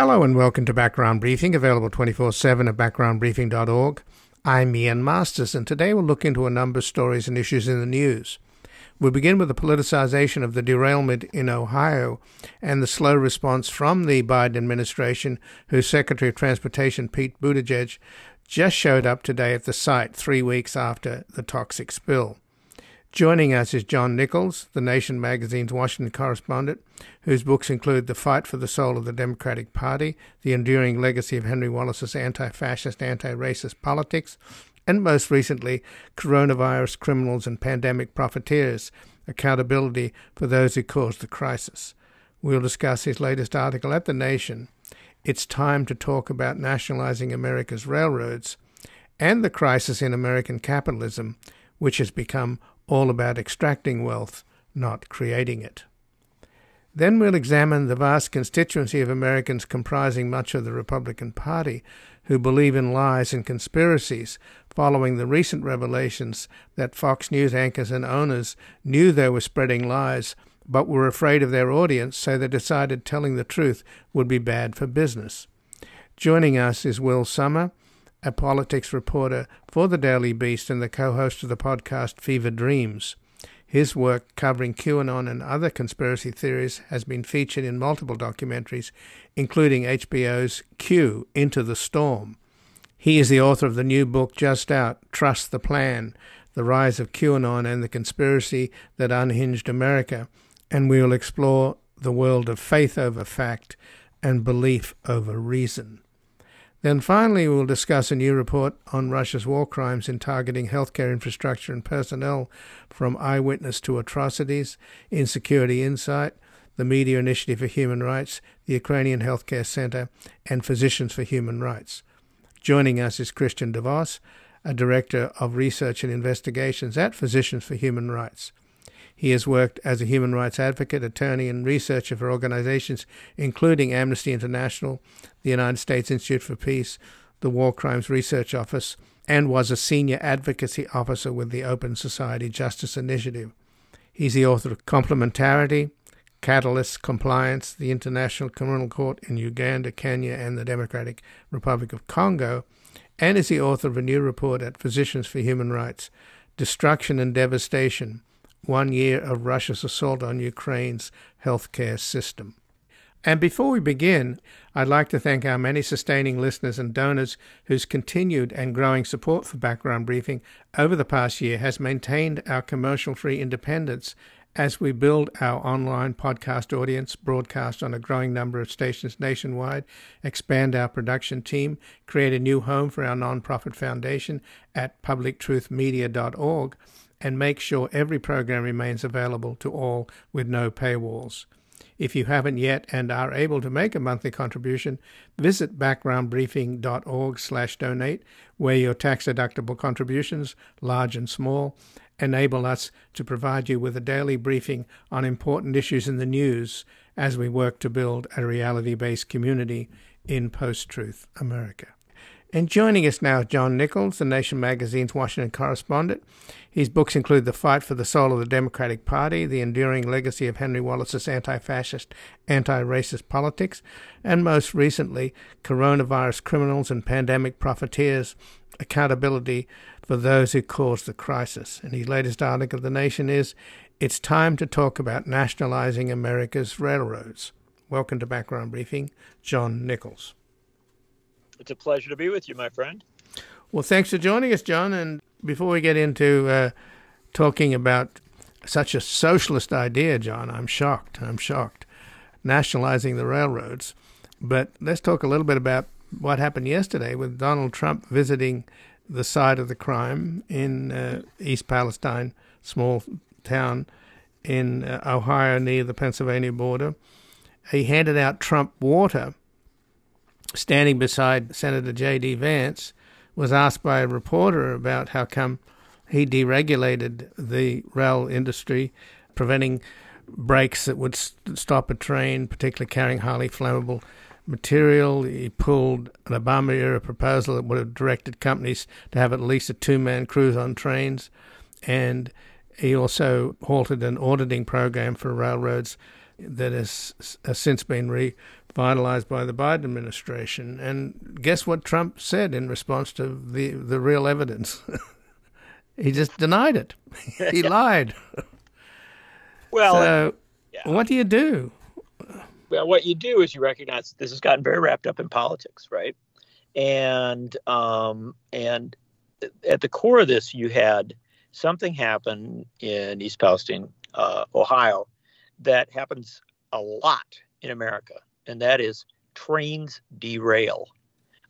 Hello and welcome to Background Briefing, available 24 7 at backgroundbriefing.org. I'm Ian Masters, and today we'll look into a number of stories and issues in the news. We'll begin with the politicization of the derailment in Ohio and the slow response from the Biden administration, whose Secretary of Transportation, Pete Buttigieg, just showed up today at the site three weeks after the toxic spill. Joining us is John Nichols, the Nation magazine's Washington correspondent, whose books include The Fight for the Soul of the Democratic Party, The Enduring Legacy of Henry Wallace's Anti Fascist, Anti Racist Politics, and most recently, Coronavirus Criminals and Pandemic Profiteers Accountability for Those Who Caused the Crisis. We'll discuss his latest article at The Nation. It's time to talk about nationalizing America's railroads and the crisis in American capitalism, which has become all about extracting wealth, not creating it. Then we'll examine the vast constituency of Americans comprising much of the Republican Party who believe in lies and conspiracies following the recent revelations that Fox News anchors and owners knew they were spreading lies but were afraid of their audience, so they decided telling the truth would be bad for business. Joining us is Will Sommer, a politics reporter for the Daily Beast and the co host of the podcast Fever Dreams. His work covering QAnon and other conspiracy theories has been featured in multiple documentaries, including HBO's Q Into the Storm. He is the author of the new book just out, Trust the Plan The Rise of QAnon and the Conspiracy That Unhinged America, and we will explore the world of faith over fact and belief over reason. Then finally, we'll discuss a new report on Russia's war crimes in targeting healthcare infrastructure and personnel from eyewitness to atrocities, Insecurity Insight, the Media Initiative for Human Rights, the Ukrainian Healthcare Center, and Physicians for Human Rights. Joining us is Christian DeVos, a director of research and investigations at Physicians for Human Rights. He has worked as a human rights advocate, attorney, and researcher for organizations including Amnesty International, the United States Institute for Peace, the War Crimes Research Office, and was a senior advocacy officer with the Open Society Justice Initiative. He's the author of Complementarity, Catalyst Compliance, the International Criminal Court in Uganda, Kenya, and the Democratic Republic of Congo, and is the author of a new report at Physicians for Human Rights, Destruction and Devastation one year of Russia's assault on Ukraine's healthcare system. And before we begin, I'd like to thank our many sustaining listeners and donors whose continued and growing support for Background Briefing over the past year has maintained our commercial free independence as we build our online podcast audience, broadcast on a growing number of stations nationwide, expand our production team, create a new home for our nonprofit foundation at publictruthmedia.org, and make sure every program remains available to all with no paywalls. If you haven't yet and are able to make a monthly contribution, visit backgroundbriefing.org/donate, where your tax-deductible contributions, large and small, enable us to provide you with a daily briefing on important issues in the news as we work to build a reality-based community in post-truth America. And joining us now is John Nichols, the Nation magazine's Washington correspondent. His books include The Fight for the Soul of the Democratic Party, The Enduring Legacy of Henry Wallace's Anti Fascist, Anti Racist Politics, and most recently, Coronavirus Criminals and Pandemic Profiteers Accountability for Those Who Caused the Crisis. And his latest article The Nation is It's Time to Talk About Nationalizing America's Railroads. Welcome to Background Briefing, John Nichols. It's a pleasure to be with you, my friend. Well, thanks for joining us, John. And before we get into uh, talking about such a socialist idea, John, I'm shocked. I'm shocked. Nationalizing the railroads. But let's talk a little bit about what happened yesterday with Donald Trump visiting the site of the crime in uh, East Palestine, small town in uh, Ohio near the Pennsylvania border. He handed out Trump water standing beside Senator J.D. Vance, was asked by a reporter about how come he deregulated the rail industry, preventing brakes that would st- stop a train, particularly carrying highly flammable material. He pulled an Obama era proposal that would have directed companies to have at least a two man crews on trains. And he also halted an auditing program for railroads that has, has since been re- finalized by the Biden administration. And guess what Trump said in response to the, the real evidence? he just denied it. he lied. Well, so, yeah. what do you do? Well, what you do is you recognize this has gotten very wrapped up in politics, right? And um, and at the core of this, you had something happen in East Palestine, uh, Ohio, that happens a lot in America, and that is trains derail.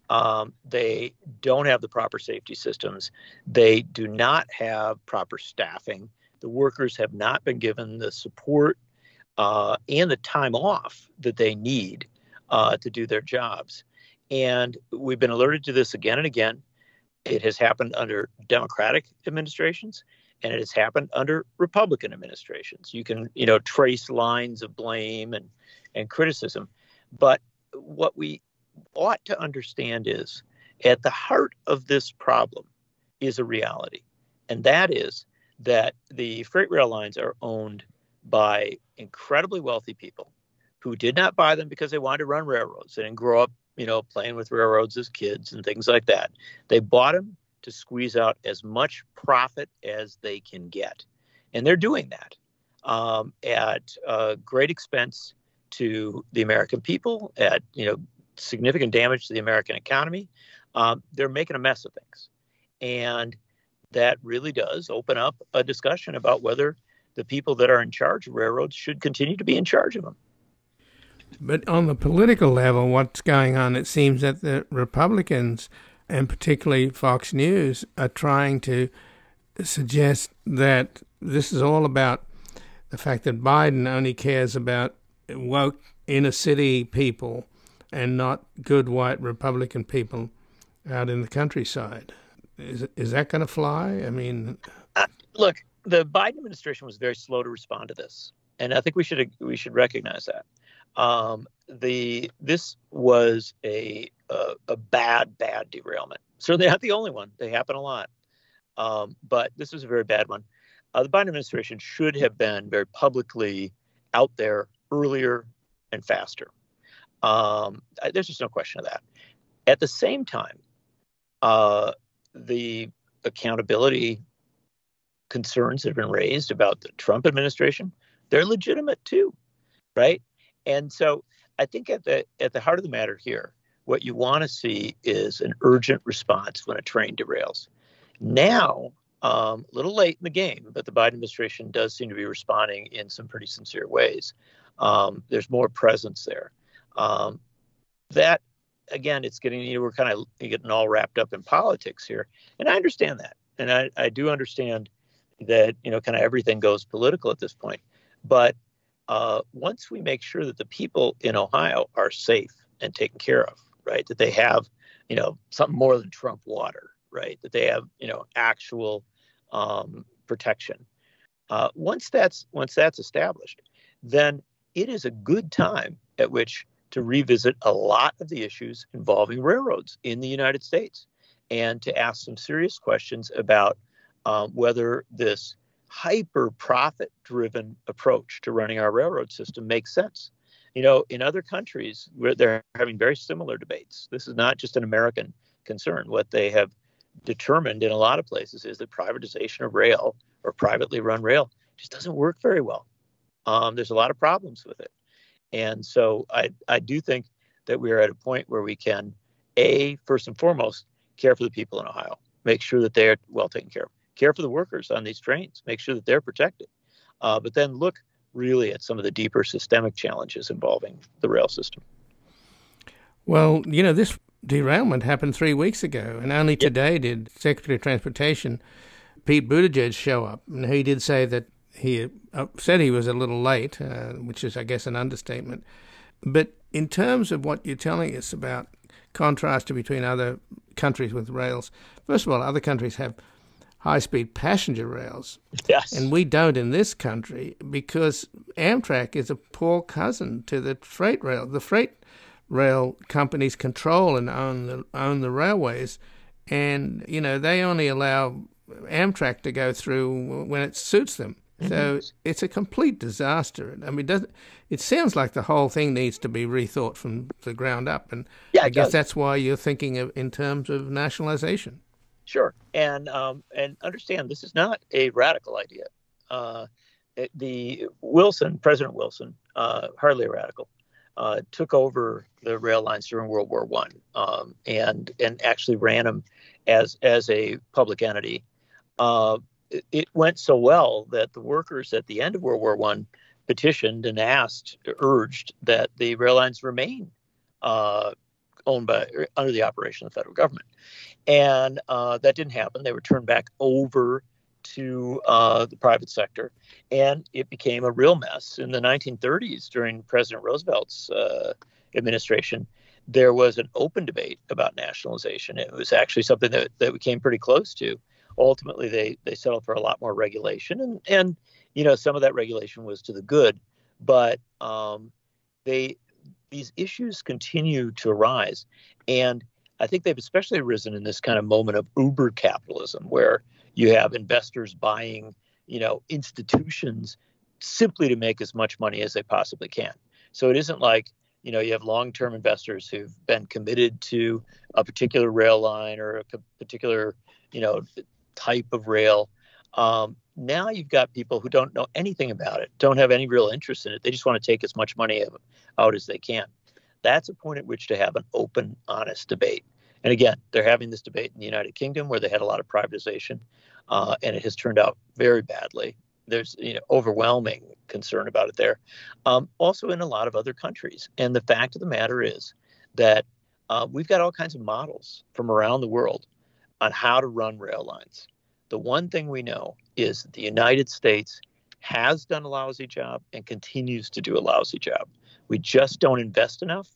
Um, they don't have the proper safety systems. They do not have proper staffing. The workers have not been given the support uh, and the time off that they need uh, to do their jobs. And we've been alerted to this again and again. It has happened under Democratic administrations and it has happened under Republican administrations. You can, you know, trace lines of blame and, and criticism. But what we ought to understand is at the heart of this problem is a reality. And that is that the freight rail lines are owned by incredibly wealthy people who did not buy them because they wanted to run railroads. Didn't grow up, you know, playing with railroads as kids and things like that. They bought them to squeeze out as much profit as they can get. And they're doing that um, at uh, great expense to the American people, at you know significant damage to the American economy. Um, they're making a mess of things, and that really does open up a discussion about whether the people that are in charge of railroads should continue to be in charge of them. But on the political level, what's going on? It seems that the Republicans and particularly Fox News, are trying to suggest that this is all about the fact that Biden only cares about woke inner city people and not good white Republican people out in the countryside. Is is that going to fly? I mean, uh, look, the Biden administration was very slow to respond to this, and I think we should we should recognize that. Um, the this was a, a, a bad bad derailment. Certainly not the only one. They happen a lot, um, but this was a very bad one. Uh, the Biden administration should have been very publicly out there earlier and faster. Um, there's just no question of that. At the same time, uh, the accountability concerns that have been raised about the Trump administration, they're legitimate too, right? And so I think at the at the heart of the matter here, what you want to see is an urgent response when a train derails. Now, um, a little late in the game, but the Biden administration does seem to be responding in some pretty sincere ways. Um, there's more presence there. Um, that again, it's getting you know we're kind of getting all wrapped up in politics here, and I understand that, and I, I do understand that you know kind of everything goes political at this point, but uh, once we make sure that the people in Ohio are safe and taken care of, right? That they have, you know, something more than Trump water, right? That they have, you know, actual um, protection. Uh, once that's once that's established, then it is a good time at which to revisit a lot of the issues involving railroads in the United States and to ask some serious questions about um, whether this hyper profit driven approach to running our railroad system makes sense. You know, in other countries, where they're having very similar debates. This is not just an American concern. What they have determined in a lot of places is that privatization of rail or privately run rail just doesn't work very well. Um, there's a lot of problems with it. And so I, I do think that we are at a point where we can, A, first and foremost, care for the people in Ohio, make sure that they are well taken care of care for the workers on these trains, make sure that they're protected. Uh, but then look really at some of the deeper systemic challenges involving the rail system. Well, you know, this derailment happened three weeks ago, and only yep. today did Secretary of Transportation Pete Buttigieg show up. And he did say that he uh, said he was a little late, uh, which is, I guess, an understatement. But in terms of what you're telling us about contrast between other countries with rails, first of all, other countries have high speed passenger rails. Yes. And we don't in this country because Amtrak is a poor cousin to the freight rail. The freight rail companies control and own the, own the railways. And, you know, they only allow Amtrak to go through when it suits them. So mm-hmm. it's a complete disaster. I mean, doesn't it sounds like the whole thing needs to be rethought from the ground up, and yeah, I guess does. that's why you're thinking of in terms of nationalization. Sure, and um, and understand this is not a radical idea. Uh, it, the Wilson, President Wilson, uh, hardly a radical, uh, took over the rail lines during World War One, um, and and actually ran them as as a public entity. Uh, it, went so well that the workers at the end of World War One petitioned and asked, urged that the rail lines remain uh, owned by under the operation of the federal government, and uh, that didn't happen. They were turned back over to uh, the private sector, and it became a real mess in the 1930s during President Roosevelt's uh, administration. There was an open debate about nationalization. It was actually something that, that we came pretty close to. Ultimately, they they settled for a lot more regulation, and and you know some of that regulation was to the good, but um, they these issues continue to arise, and I think they've especially arisen in this kind of moment of uber capitalism, where you have investors buying, you know, institutions simply to make as much money as they possibly can. So it isn't like, you know, you have long-term investors who've been committed to a particular rail line or a particular, you know, type of rail. Um, now you've got people who don't know anything about it, don't have any real interest in it. They just want to take as much money out as they can. That's a point at which to have an open, honest debate. And again, they're having this debate in the United Kingdom where they had a lot of privatization, uh, and it has turned out very badly. There's you know overwhelming concern about it there. Um, also in a lot of other countries. And the fact of the matter is that uh, we've got all kinds of models from around the world on how to run rail lines. The one thing we know is that the United States has done a lousy job and continues to do a lousy job. We just don't invest enough.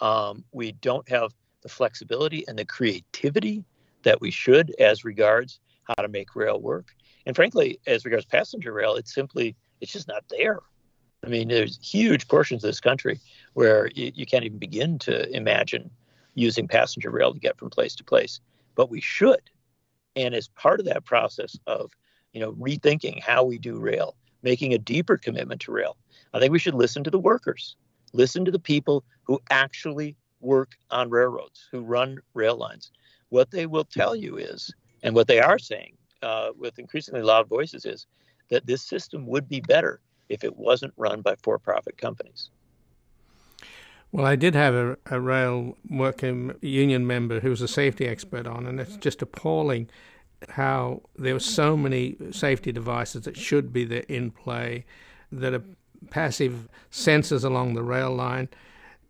Um, we don't have the flexibility and the creativity that we should as regards how to make rail work. And frankly, as regards passenger rail, it's simply it's just not there. I mean, there's huge portions of this country where you, you can't even begin to imagine using passenger rail to get from place to place, but we should. And as part of that process of, you know, rethinking how we do rail, making a deeper commitment to rail, I think we should listen to the workers, listen to the people who actually work on railroads, who run rail lines. What they will tell you is, and what they are saying uh, with increasingly loud voices, is that this system would be better if it wasn't run by for profit companies. Well, I did have a, a rail working union member who was a safety expert on, and it's just appalling how there were so many safety devices that should be there in play that are passive sensors along the rail line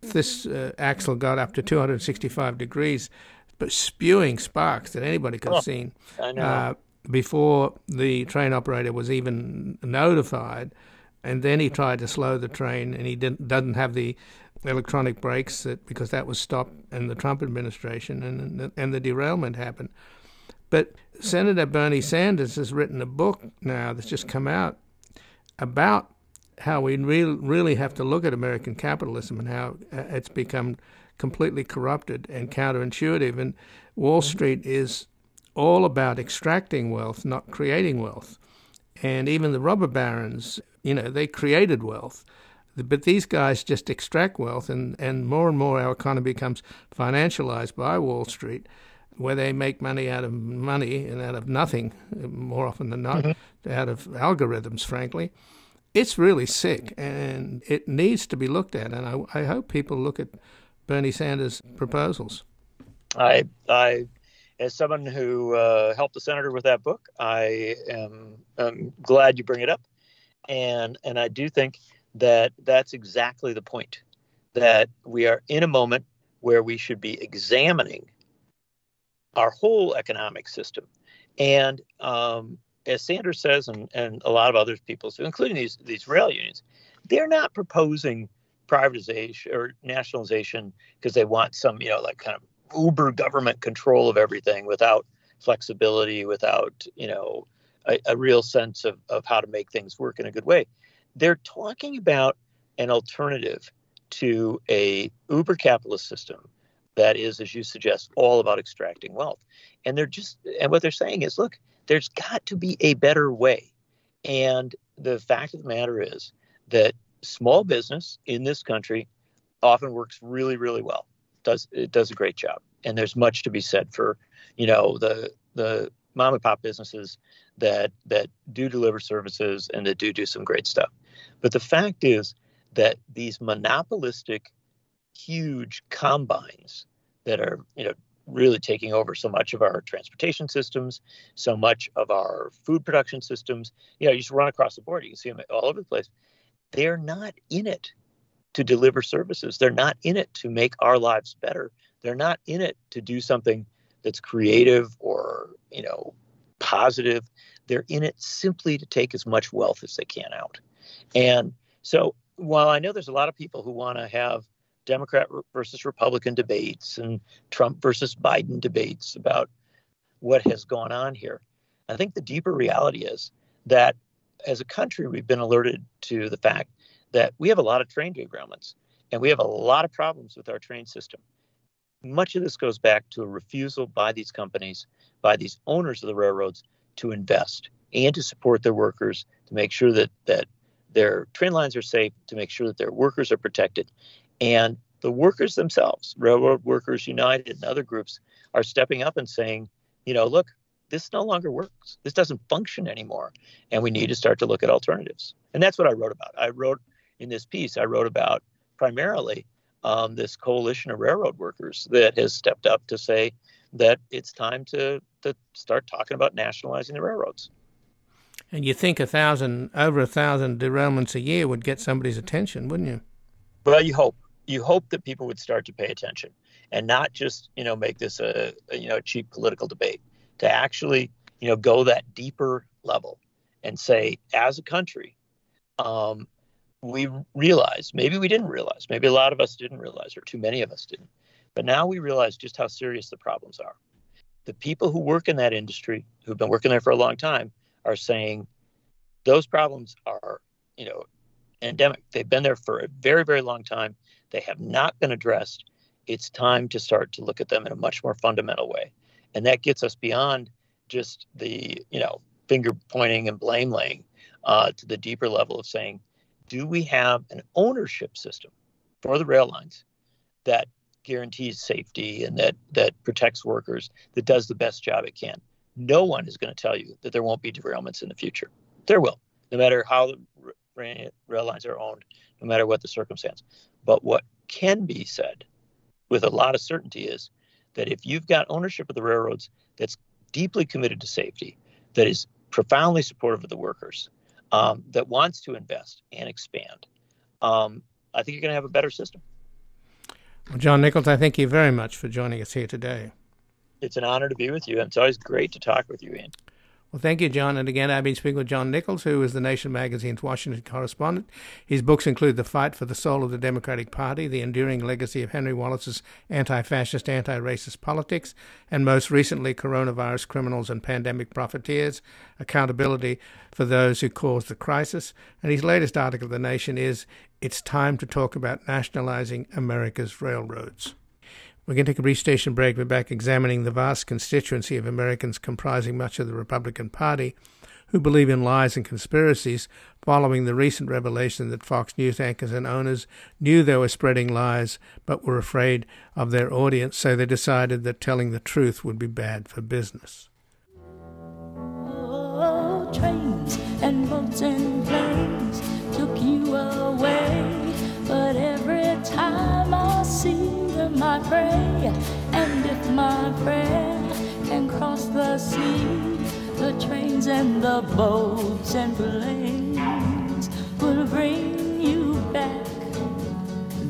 this uh, axle got up to 265 degrees, but spewing sparks that anybody could have oh, seen uh, before the train operator was even notified. And then he tried to slow the train, and he didn't doesn't have the electronic brakes that because that was stopped in the Trump administration, and and the derailment happened. But Senator Bernie Sanders has written a book now that's just come out about how we really, really have to look at American capitalism and how uh, it's become completely corrupted and counterintuitive. And Wall mm-hmm. Street is all about extracting wealth, not creating wealth. And even the robber barons, you know, they created wealth. But these guys just extract wealth, and, and more and more our economy becomes financialized by Wall Street, where they make money out of money and out of nothing, more often than not, mm-hmm. out of algorithms, frankly it's really sick and it needs to be looked at. And I, I hope people look at Bernie Sanders' proposals. I, I, as someone who uh, helped the senator with that book, I am I'm glad you bring it up, and and I do think that that's exactly the point that we are in a moment where we should be examining our whole economic system, and um, as Sanders says, and, and a lot of other people, including these these rail unions, they're not proposing privatization or nationalization because they want some, you know, like kind of uber government control of everything without flexibility, without, you know, a, a real sense of, of how to make things work in a good way. They're talking about an alternative to a uber capitalist system that is, as you suggest, all about extracting wealth. And they're just, and what they're saying is, look, there's got to be a better way. And the fact of the matter is that small business in this country often works really, really well. Does it does a great job, and there's much to be said for, you know, the the mom and pop businesses that that do deliver services and that do do some great stuff. But the fact is that these monopolistic, huge combines that are, you know, really taking over so much of our transportation systems, so much of our food production systems. You know, you just run across the board, you can see them all over the place. They're not in it to deliver services. They're not in it to make our lives better. They're not in it to do something that's creative or, you know, positive. They're in it simply to take as much wealth as they can out. And so while I know there's a lot of people who want to have Democrat versus Republican debates and Trump versus Biden debates about what has gone on here. I think the deeper reality is that as a country, we've been alerted to the fact that we have a lot of train derailments and we have a lot of problems with our train system. Much of this goes back to a refusal by these companies, by these owners of the railroads, to invest and to support their workers, to make sure that, that their train lines are safe, to make sure that their workers are protected. And the workers themselves, Railroad Workers United and other groups, are stepping up and saying, you know, look, this no longer works. This doesn't function anymore. And we need to start to look at alternatives. And that's what I wrote about. I wrote in this piece, I wrote about primarily um, this coalition of railroad workers that has stepped up to say that it's time to, to start talking about nationalizing the railroads. And you think a thousand, over a thousand derailments a year would get somebody's attention, wouldn't you? Well, you hope you hope that people would start to pay attention and not just you know make this a, a, you know cheap political debate to actually you know go that deeper level and say as a country um, we realize maybe we didn't realize maybe a lot of us didn't realize or too many of us didn't but now we realize just how serious the problems are the people who work in that industry who've been working there for a long time are saying those problems are you know endemic they've been there for a very very long time they have not been addressed. It's time to start to look at them in a much more fundamental way. And that gets us beyond just the, you know, finger pointing and blame laying uh, to the deeper level of saying, do we have an ownership system for the rail lines that guarantees safety and that that protects workers, that does the best job it can? No one is going to tell you that there won't be derailments in the future. There will, no matter how the rail lines are owned, no matter what the circumstance. But what can be said with a lot of certainty is that if you've got ownership of the railroads that's deeply committed to safety, that is profoundly supportive of the workers, um, that wants to invest and expand, um, I think you're going to have a better system. Well, John Nichols, I thank you very much for joining us here today. It's an honor to be with you, and it's always great to talk with you, Ian. Well, thank you, John. And again, I've been speaking with John Nichols, who is the Nation magazine's Washington correspondent. His books include The Fight for the Soul of the Democratic Party, The Enduring Legacy of Henry Wallace's Anti Fascist, Anti Racist Politics, and most recently, Coronavirus Criminals and Pandemic Profiteers Accountability for Those Who Caused the Crisis. And his latest article, The Nation, is It's Time to Talk About Nationalizing America's Railroads. We're going to take a brief station break. We're back examining the vast constituency of Americans comprising much of the Republican Party who believe in lies and conspiracies following the recent revelation that Fox News anchors and owners knew they were spreading lies but were afraid of their audience, so they decided that telling the truth would be bad for business. Oh, my prayer, and if my prayer can cross the sea, the trains and the boats and planes will bring you back,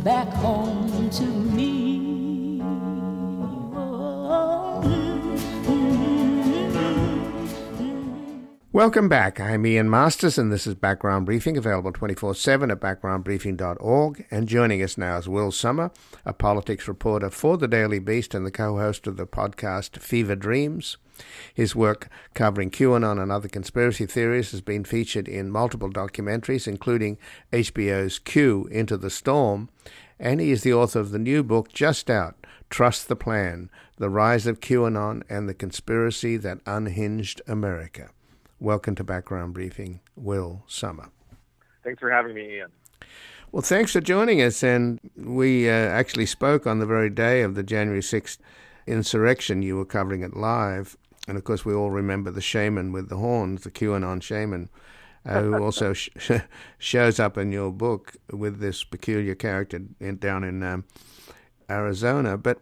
back home to me. Welcome back. I'm Ian Masters, and this is Background Briefing, available 24 7 at backgroundbriefing.org. And joining us now is Will Sommer, a politics reporter for the Daily Beast and the co host of the podcast Fever Dreams. His work covering QAnon and other conspiracy theories has been featured in multiple documentaries, including HBO's Q Into the Storm, and he is the author of the new book just out, Trust the Plan The Rise of QAnon and the Conspiracy That Unhinged America. Welcome to Background Briefing, Will Sommer. Thanks for having me, Ian. Well, thanks for joining us. And we uh, actually spoke on the very day of the January 6th insurrection. You were covering it live. And of course, we all remember the shaman with the horns, the QAnon shaman, uh, who also sh- shows up in your book with this peculiar character in, down in um, Arizona. But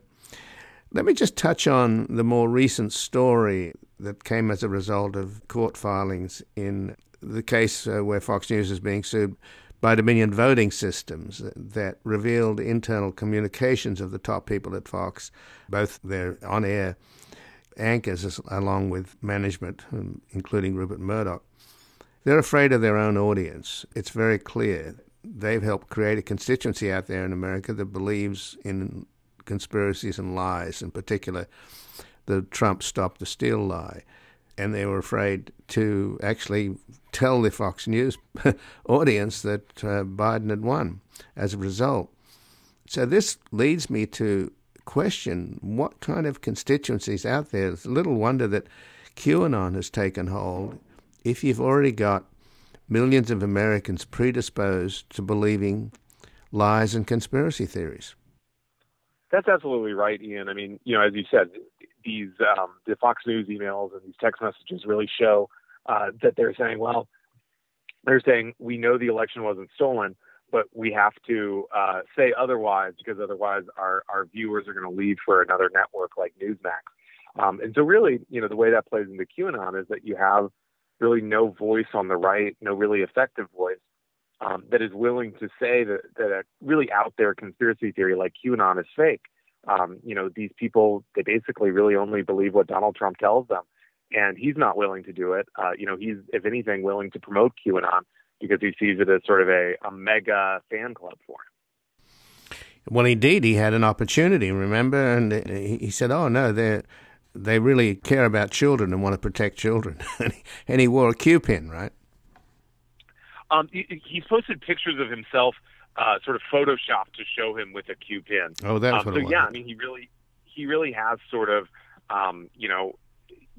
let me just touch on the more recent story that came as a result of court filings in the case uh, where Fox News is being sued by Dominion Voting Systems that revealed internal communications of the top people at Fox, both their on air anchors along with management, um, including Rupert Murdoch. They're afraid of their own audience. It's very clear. They've helped create a constituency out there in America that believes in conspiracies and lies, in particular, the Trump Stop the Steal lie and they were afraid to actually tell the Fox News audience that uh, Biden had won as a result. So this leads me to question what kind of constituencies out there. It's little wonder that QAnon has taken hold if you've already got millions of Americans predisposed to believing lies and conspiracy theories. That's absolutely right, Ian. I mean, you know, as you said, these um, the Fox News emails and these text messages really show uh, that they're saying, well, they're saying we know the election wasn't stolen, but we have to uh, say otherwise because otherwise our our viewers are going to leave for another network like Newsmax. Um, and so, really, you know, the way that plays into QAnon is that you have really no voice on the right, no really effective voice um, that is willing to say that, that a really out there conspiracy theory like QAnon is fake. Um, you know, these people, they basically really only believe what Donald Trump tells them. And he's not willing to do it. Uh, you know, he's, if anything, willing to promote QAnon because he sees it as sort of a, a mega fan club for him. Well, indeed, he had an opportunity, remember? And he said, oh, no, they they really care about children and want to protect children. and he wore a Q pin, right? Um, he, he's posted pictures of himself uh, sort of photoshopped to show him with a Q pin. Oh, that's um, what so. yeah, I mean, he really he really has sort of um, you know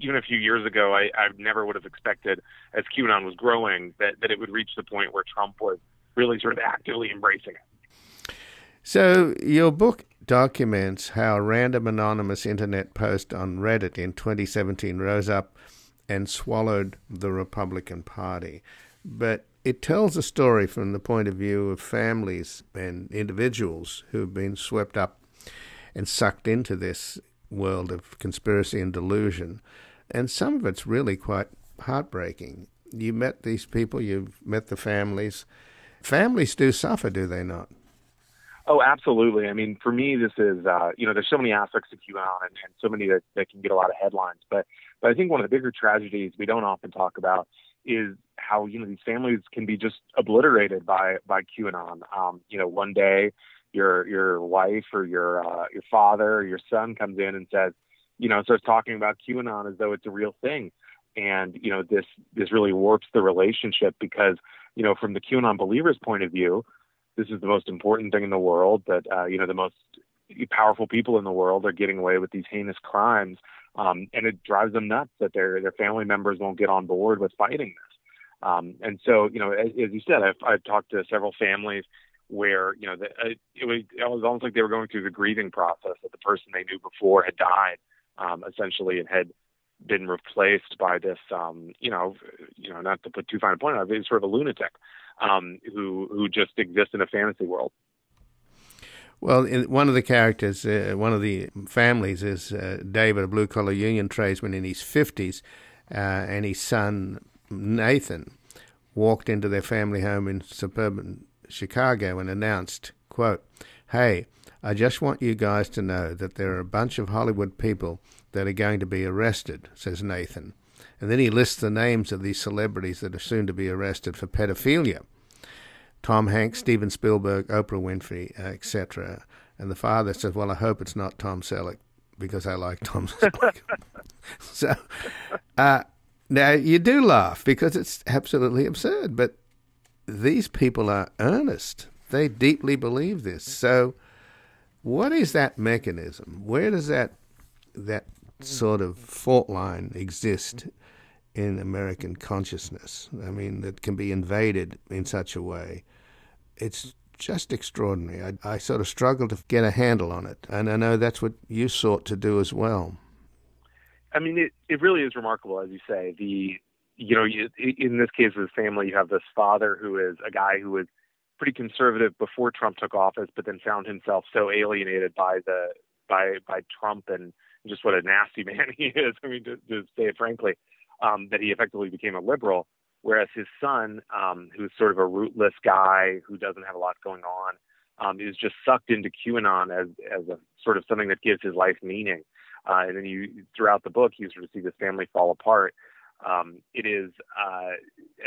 even a few years ago, I, I never would have expected, as QAnon was growing, that, that it would reach the point where Trump was really sort of actively embracing it. So, your book documents how a random anonymous internet post on Reddit in 2017 rose up and swallowed the Republican Party. But it tells a story from the point of view of families and individuals who've been swept up and sucked into this world of conspiracy and delusion. And some of it's really quite heartbreaking. You met these people, you've met the families. Families do suffer, do they not? Oh, absolutely. I mean, for me, this is, uh, you know, there's so many aspects to QAnon and, and so many that, that can get a lot of headlines. But, but I think one of the bigger tragedies we don't often talk about is how you know these families can be just obliterated by by QAnon. Um, you know, one day your your wife or your uh, your father or your son comes in and says, you know, starts talking about QAnon as though it's a real thing, and you know this this really warps the relationship because you know from the QAnon believers' point of view, this is the most important thing in the world. That uh, you know the most powerful people in the world are getting away with these heinous crimes um, and it drives them nuts that their their family members won't get on board with fighting this. Um, and so, you know, as, as you said, I've, I've talked to several families where you know the, it, was, it was almost like they were going through the grieving process that the person they knew before had died, um, essentially, and had been replaced by this, um, you know, you know, not to put too fine a point on it, sort of a lunatic um, who who just exists in a fantasy world. Well, one of the characters, uh, one of the families is uh, David, a blue collar union tradesman in his 50s, uh, and his son Nathan walked into their family home in suburban Chicago and announced, quote, Hey, I just want you guys to know that there are a bunch of Hollywood people that are going to be arrested, says Nathan. And then he lists the names of these celebrities that are soon to be arrested for pedophilia. Tom Hanks, Steven Spielberg, Oprah Winfrey, uh, etc. And the father says, "Well, I hope it's not Tom Selleck because I like Tom Selleck." so uh, now you do laugh because it's absolutely absurd, but these people are earnest. They deeply believe this. So, what is that mechanism? Where does that that sort of fault line exist in American consciousness. I mean, that can be invaded in such a way. It's just extraordinary. I, I sort of struggle to get a handle on it, and I know that's what you sought to do as well. I mean, it, it really is remarkable, as you say. The you know, you, in this case of his family, you have this father who is a guy who was pretty conservative before Trump took office, but then found himself so alienated by the by by Trump and just what a nasty man he is. I mean, to, to say it frankly, um, that he effectively became a liberal. Whereas his son, um, who's sort of a rootless guy who doesn't have a lot going on, um, is just sucked into QAnon as as a sort of something that gives his life meaning. Uh, and then you throughout the book, you sort of see this family fall apart um, it is, uh,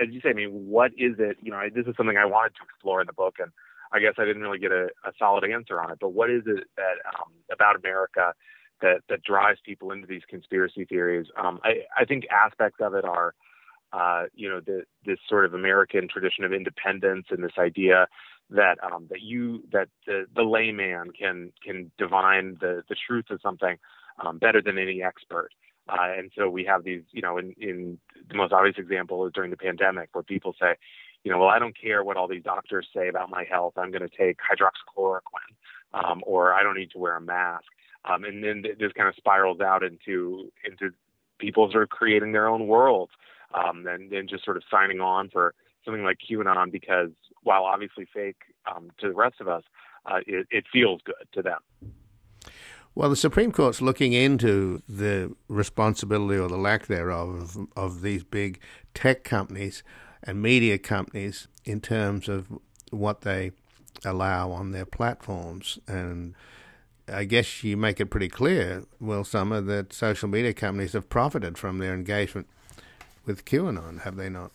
as you say, I mean, what is it? You know, I, this is something I wanted to explore in the book, and I guess I didn't really get a, a solid answer on it. But what is it that um, about America that that drives people into these conspiracy theories? Um, I, I think aspects of it are, uh, you know, the, this sort of American tradition of independence and this idea that um, that you that the, the layman can can divine the the truth of something um, better than any expert. Uh, and so we have these, you know, in, in the most obvious example is during the pandemic where people say, you know, well, I don't care what all these doctors say about my health. I'm going to take hydroxychloroquine, um, or I don't need to wear a mask. Um, and then this kind of spirals out into into people sort of creating their own worlds, um, and then just sort of signing on for something like QAnon because while obviously fake um, to the rest of us, uh, it, it feels good to them. Well, the Supreme Court's looking into the responsibility or the lack thereof of, of these big tech companies and media companies in terms of what they allow on their platforms. And I guess you make it pretty clear, Will Sommer, that social media companies have profited from their engagement with QAnon, have they not?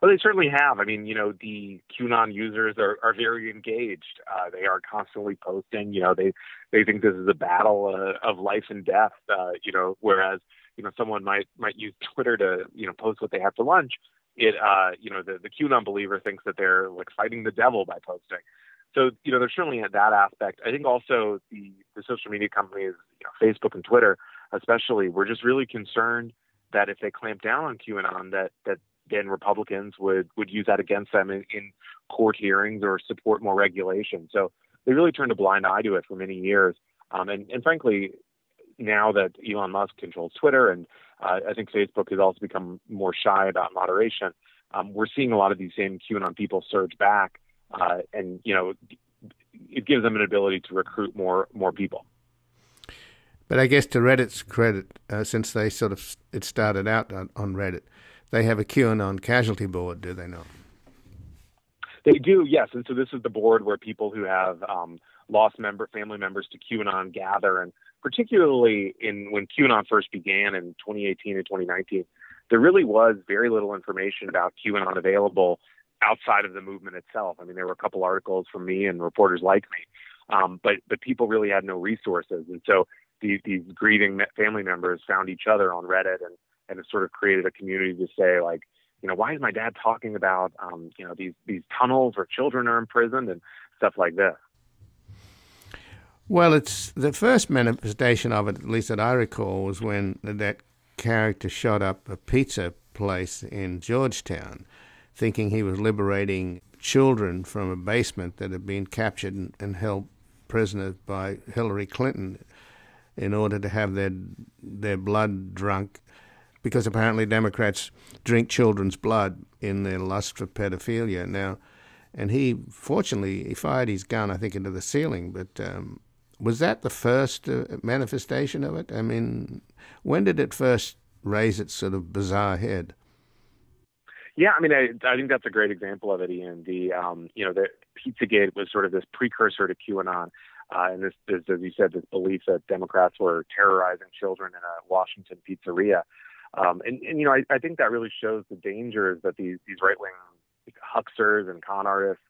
Well, they certainly have. I mean, you know, the QAnon users are, are very engaged. Uh, they are constantly posting. You know, they they think this is a battle uh, of life and death. Uh, you know, whereas you know someone might might use Twitter to you know post what they have for lunch. It uh, you know the the QAnon believer thinks that they're like fighting the devil by posting. So you know, there's certainly that aspect. I think also the the social media companies, you know, Facebook and Twitter, especially, were just really concerned that if they clamp down on QAnon, that that then Republicans would would use that against them in, in court hearings or support more regulation. So they really turned a blind eye to it for many years. Um, and, and frankly, now that Elon Musk controls Twitter, and uh, I think Facebook has also become more shy about moderation, um, we're seeing a lot of these same QAnon people surge back, uh, and you know, it gives them an ability to recruit more more people. But I guess to Reddit's credit, uh, since they sort of it started out on, on Reddit, they have a QAnon casualty board, do they not? They do, yes. And so this is the board where people who have um, lost member family members to QAnon gather, and particularly in when QAnon first began in 2018 and 2019, there really was very little information about QAnon available outside of the movement itself. I mean, there were a couple articles from me and reporters like me, um, but but people really had no resources, and so these, these grieving family members found each other on Reddit and and have sort of created a community to say like, you know, why is my dad talking about, um, you know, these these tunnels where children are imprisoned and stuff like this. Well, it's the first manifestation of it, at least that I recall, was when that character shot up a pizza place in Georgetown, thinking he was liberating children from a basement that had been captured and, held prisoner by Hillary Clinton in order to have their their blood drunk because apparently Democrats drink children's blood in their lust for pedophilia now. And he, fortunately, he fired his gun, I think, into the ceiling. But um, was that the first uh, manifestation of it? I mean, when did it first raise its sort of bizarre head? Yeah, I mean, I, I think that's a great example of it, Ian. The, um, you know, the Pizzagate was sort of this precursor to QAnon. Uh, and this, this, as you said, this belief that Democrats were terrorizing children in a Washington pizzeria. Um, and, and, you know, I, I think that really shows the dangers that these, these right wing hucksters and con artists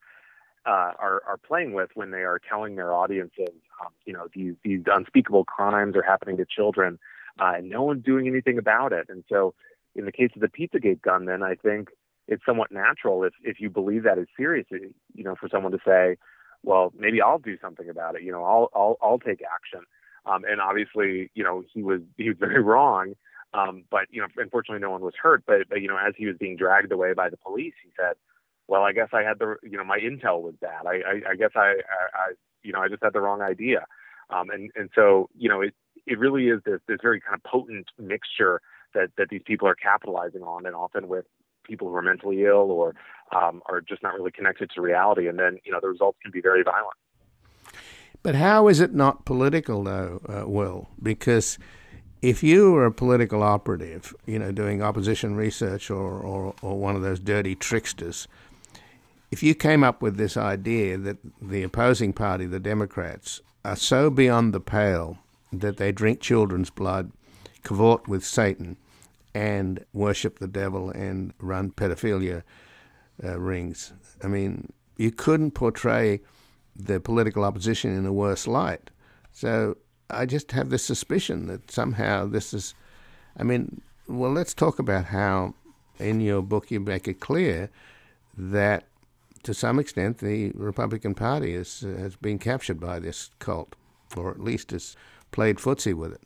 uh, are, are playing with when they are telling their audiences, um, you know, these, these unspeakable crimes are happening to children uh, and no one's doing anything about it. And so, in the case of the Pizzagate gunman, I think it's somewhat natural if, if you believe that is serious, you know, for someone to say, well, maybe I'll do something about it. You know, I'll, I'll, I'll take action. Um, and obviously, you know, he was, he was very wrong Um, but you know, unfortunately, no one was hurt. But, but you know, as he was being dragged away by the police, he said, "Well, I guess I had the you know my intel was bad. I I, I guess I, I, I you know I just had the wrong idea." Um, and and so you know it it really is this this very kind of potent mixture that that these people are capitalizing on, and often with people who are mentally ill or um, are just not really connected to reality, and then you know the results can be very violent. But how is it not political, though, uh, Will? Because if you were a political operative, you know, doing opposition research or, or, or one of those dirty tricksters, if you came up with this idea that the opposing party, the Democrats, are so beyond the pale that they drink children's blood, cavort with Satan, and worship the devil and run pedophilia uh, rings. I mean, you couldn't portray the political opposition in a worse light. So I just have this suspicion that somehow this is. I mean, well, let's talk about how in your book you make it clear that to some extent the Republican Party is, has been captured by this cult, or at least has played footsie with it.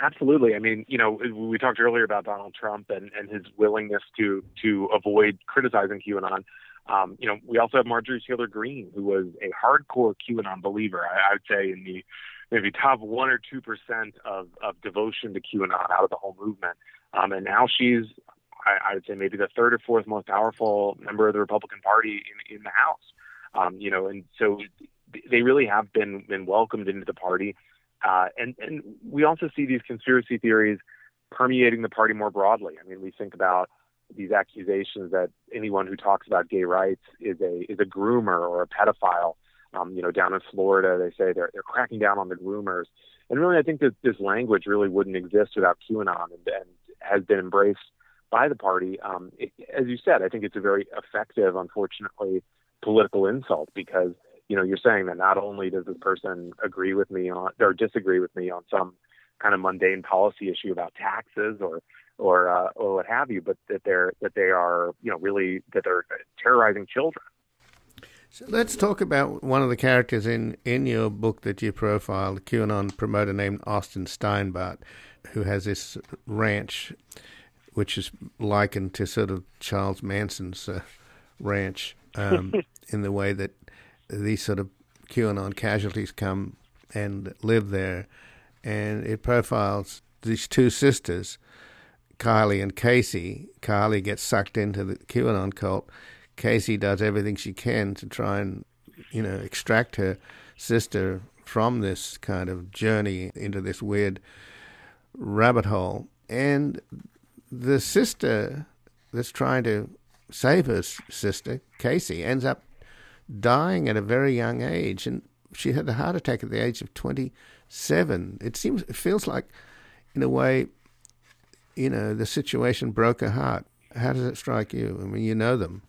Absolutely. I mean, you know, we talked earlier about Donald Trump and, and his willingness to to avoid criticizing QAnon. Um, you know, we also have Marjorie Taylor Greene, who was a hardcore QAnon believer. I, I would say in the maybe top one or two percent of of devotion to QAnon out of the whole movement. Um, and now she's, I, I would say, maybe the third or fourth most powerful member of the Republican Party in in the House. Um, you know, and so they really have been been welcomed into the party. Uh, and and we also see these conspiracy theories permeating the party more broadly. I mean, we think about these accusations that anyone who talks about gay rights is a is a groomer or a pedophile. Um, you know, down in Florida, they say they're they're cracking down on the groomers. And really, I think that this language really wouldn't exist without QAnon, and, and has been embraced by the party. Um, it, as you said, I think it's a very effective, unfortunately, political insult because you know you're saying that not only does this person agree with me on or disagree with me on some kind of mundane policy issue about taxes or or uh, or what have you, but that they're that they are you know really that they're terrorizing children. So let's talk about one of the characters in, in your book that you profiled, a QAnon promoter named Austin Steinbart, who has this ranch, which is likened to sort of Charles Manson's uh, ranch um, in the way that these sort of QAnon casualties come and live there. And it profiles these two sisters Kylie and Casey. Kylie gets sucked into the QAnon cult. Casey does everything she can to try and, you know, extract her sister from this kind of journey into this weird rabbit hole. And the sister that's trying to save her sister, Casey, ends up dying at a very young age. And she had a heart attack at the age of 27. It seems, it feels like, in a way, you know, the situation broke her heart. How does it strike you? I mean, you know them.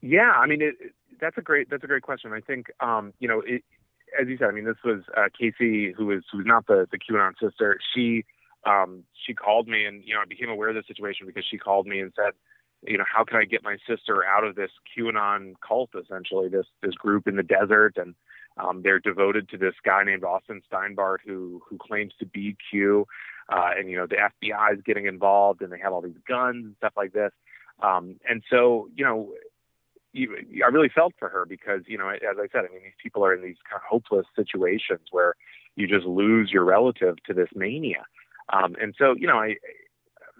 Yeah, I mean, it, that's a great that's a great question. I think, um, you know, it, as you said, I mean, this was uh, Casey, who was who was not the the QAnon sister. She um, she called me, and you know, I became aware of the situation because she called me and said, you know, how can I get my sister out of this QAnon cult? Essentially, this this group in the desert, and um, they're devoted to this guy named Austin Steinbart, who who claims to be Q uh, and you know the FBI is getting involved, and they have all these guns and stuff like this. Um, and so, you know, I really felt for her because, you know, as I said, I mean, these people are in these kind of hopeless situations where you just lose your relative to this mania. Um, and so, you know, I,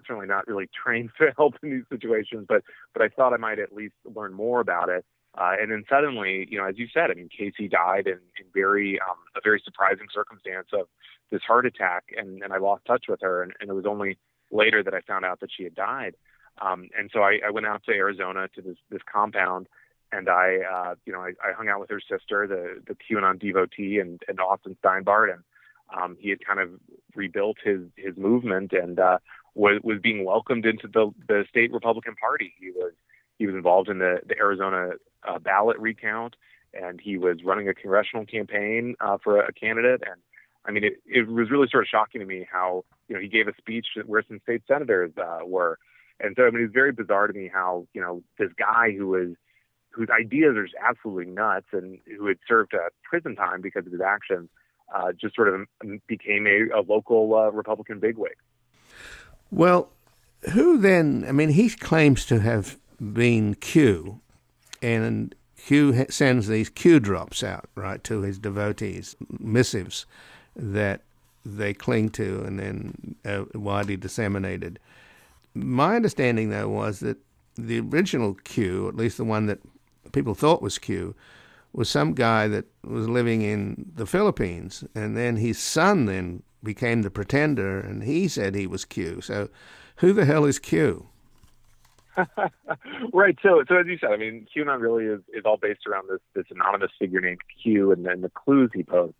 certainly not really trained to help in these situations, but but I thought I might at least learn more about it. Uh, and then suddenly, you know, as you said, I mean, Casey died in, in very um, a very surprising circumstance of this heart attack, and, and I lost touch with her, and, and it was only later that I found out that she had died. Um, and so I, I went out to Arizona to this this compound, and I, uh, you know, I, I hung out with her sister, the the QAnon devotee, and, and Austin Steinbart, and um, he had kind of rebuilt his his movement and uh, was was being welcomed into the the state Republican Party. He was he was involved in the the Arizona uh, ballot recount, and he was running a congressional campaign uh, for a, a candidate. And I mean, it, it was really sort of shocking to me how you know he gave a speech where some state senators uh, were, and so I mean, it's very bizarre to me how you know this guy who was whose ideas are just absolutely nuts and who had served a prison time because of his actions uh, just sort of became a, a local uh, Republican bigwig. Well, who then? I mean, he claims to have been Q, and Q sends these Q drops out, right, to his devotees, missives that they cling to and then uh, widely disseminated. My understanding, though, was that the original Q, at least the one that people thought was Q, was some guy that was living in the Philippines, and then his son then became the pretender, and he said he was Q. So, who the hell is Q? right. So, so as you said, I mean, QAnon really is, is all based around this this anonymous figure named Q, and then the clues he posts.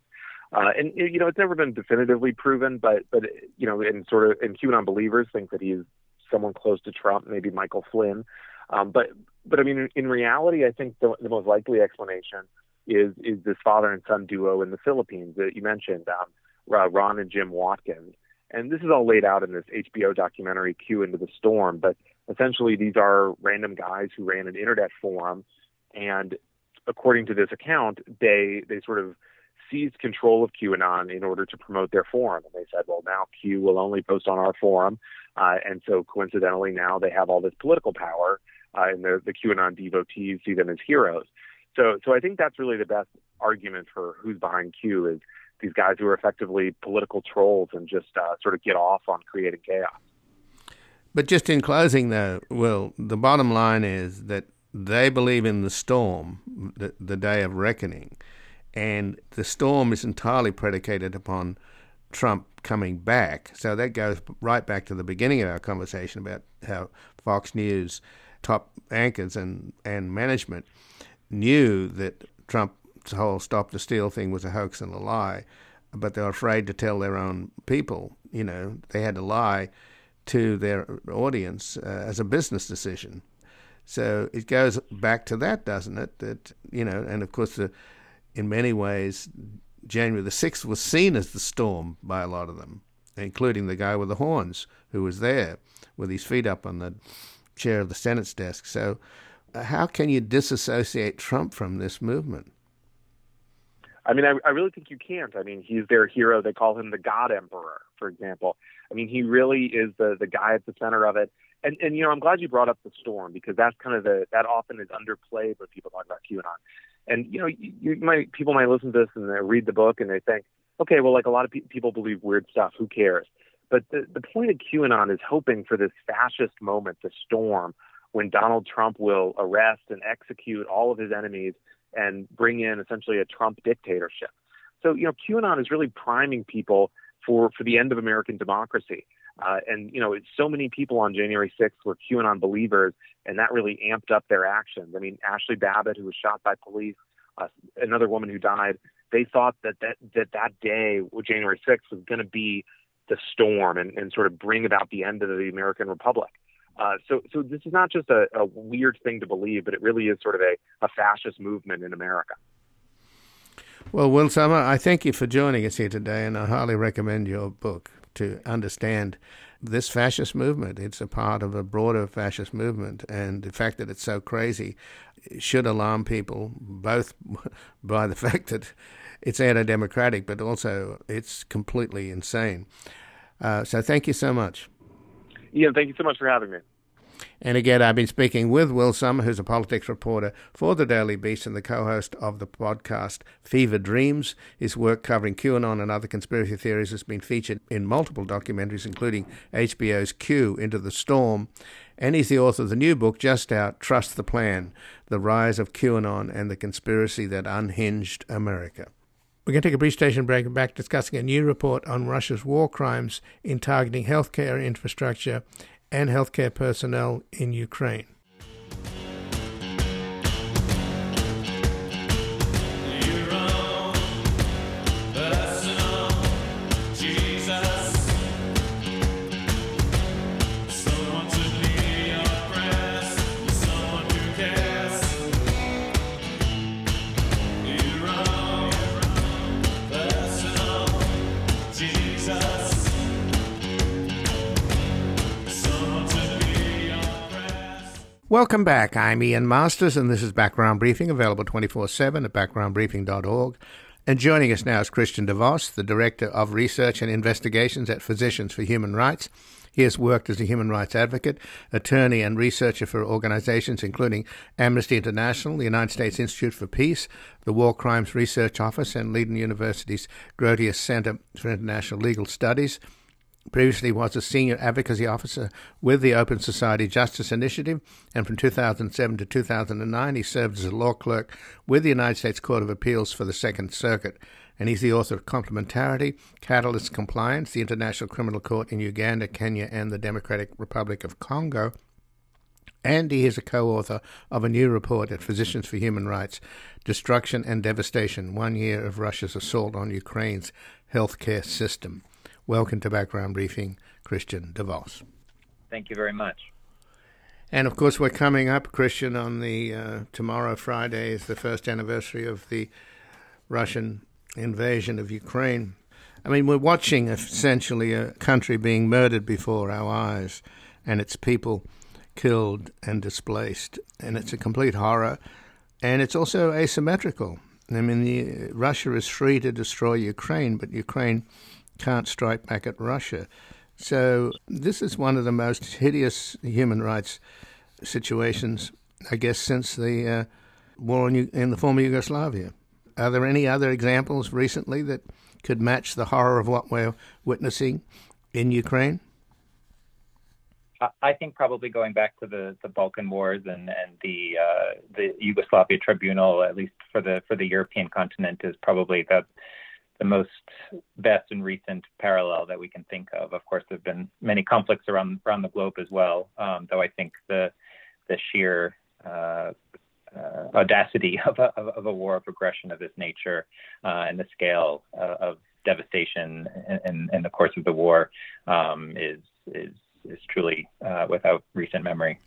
Uh, and you know, it's never been definitively proven, but but you know, in sort of in QAnon believers think that he's someone close to Trump, maybe Michael Flynn. Um, but but I mean, in, in reality, I think the, the most likely explanation is is this father and son duo in the Philippines that you mentioned, um, Ron and Jim Watkins. And this is all laid out in this HBO documentary, Q Into the Storm. But essentially, these are random guys who ran an internet forum, and according to this account, they they sort of seized control of QAnon in order to promote their forum. And they said, well, now Q will only post on our forum. Uh, and so coincidentally, now they have all this political power, uh, and the, the QAnon devotees see them as heroes. So, so I think that's really the best argument for who's behind Q is these guys who are effectively political trolls and just uh, sort of get off on creating chaos. But just in closing, though, Will, the bottom line is that they believe in the storm, the, the day of reckoning, and the storm is entirely predicated upon Trump coming back. So that goes right back to the beginning of our conversation about how Fox News top anchors and, and management knew that Trump's whole stop the steal thing was a hoax and a lie, but they were afraid to tell their own people. You know, they had to lie to their audience uh, as a business decision. So it goes back to that, doesn't it? That you know, and of course, the, in many ways, January the sixth was seen as the storm by a lot of them, including the guy with the horns who was there with his feet up on the chair of the Senate's desk. So how can you disassociate Trump from this movement? I mean, I, I really think you can't. I mean, he's their hero. They call him the God Emperor, for example. I mean, he really is the the guy at the center of it. And and you know, I'm glad you brought up the storm because that's kind of the that often is underplayed when people talk about QAnon. And you know, you, you might people might listen to this and they read the book and they think, okay, well, like a lot of pe- people believe weird stuff. Who cares? But the the point of QAnon is hoping for this fascist moment, the storm, when Donald Trump will arrest and execute all of his enemies and bring in essentially a Trump dictatorship. So, you know, QAnon is really priming people for, for the end of American democracy. Uh, and, you know, so many people on January 6th were QAnon believers, and that really amped up their actions. I mean, Ashli Babbitt, who was shot by police, uh, another woman who died, they thought that that, that, that day, January 6th, was going to be the storm and, and sort of bring about the end of the American Republic. Uh, so, so this is not just a, a, weird thing to believe, but it really is sort of a, a fascist movement in America. Well, Will Sommer, I thank you for joining us here today, and I highly recommend your book to understand this fascist movement. It's a part of a broader fascist movement, and the fact that it's so crazy should alarm people, both by the fact that it's anti-democratic, but also it's completely insane. Uh, so, thank you so much. Ian, thank you so much for having me. And again, I've been speaking with Will Sommer, who's a politics reporter for the Daily Beast and the co host of the podcast Fever Dreams. His work covering QAnon and other conspiracy theories has been featured in multiple documentaries, including HBO's Q Into the Storm. And he's the author of the new book just out, Trust the Plan The Rise of QAnon and the Conspiracy That Unhinged America. We're going to take a brief station break and back discussing a new report on Russia's war crimes in targeting healthcare infrastructure and healthcare personnel in Ukraine. Welcome back. I'm Ian Masters, and this is Background Briefing, available 24 7 at backgroundbriefing.org. And joining us now is Christian DeVos, the Director of Research and Investigations at Physicians for Human Rights. He has worked as a human rights advocate, attorney, and researcher for organizations including Amnesty International, the United States Institute for Peace, the War Crimes Research Office, and Leiden University's Grotius Center for International Legal Studies. Previously was a senior advocacy officer with the Open Society Justice Initiative, and from 2007 to 2009 he served as a law clerk with the United States Court of Appeals for the Second Circuit and he's the author of Complementarity, Catalysis Compliance, the International Criminal Court in Uganda, Kenya, and the Democratic Republic of Congo. And he is a co author of a new report at Physicians for Human Rights Destruction and Devastation One Year of Russia's Assault on Ukraine's Healthcare System. Welcome to Background Briefing, Christian DeVos. Thank you very much. And of course, we're coming up, Christian, on the uh, tomorrow, Friday, is the first anniversary of the Russian invasion of Ukraine. I mean, we're watching essentially a country being murdered before our eyes and its people killed and displaced. And it's a complete horror. And it's also asymmetrical. I mean, the, Russia is free to destroy Ukraine, but Ukraine can't strike back at Russia. So this is one of the most hideous human rights situations, I guess, since the uh, war in, in the former Yugoslavia. Are there any other examples recently that could match the horror of what we're witnessing in Ukraine? I think probably going back to the, the Balkan Wars and and the uh, the Yugoslavia Tribunal, at least for the for the European continent, is probably the the most best and recent parallel that we can think of. Of course, there have been many conflicts around around the globe as well, um, though I think the the sheer uh, uh, audacity of a, of a war of aggression of this nature uh, and the scale uh, of devastation in, in, the course of the war um, is, is, is truly uh, without recent memory.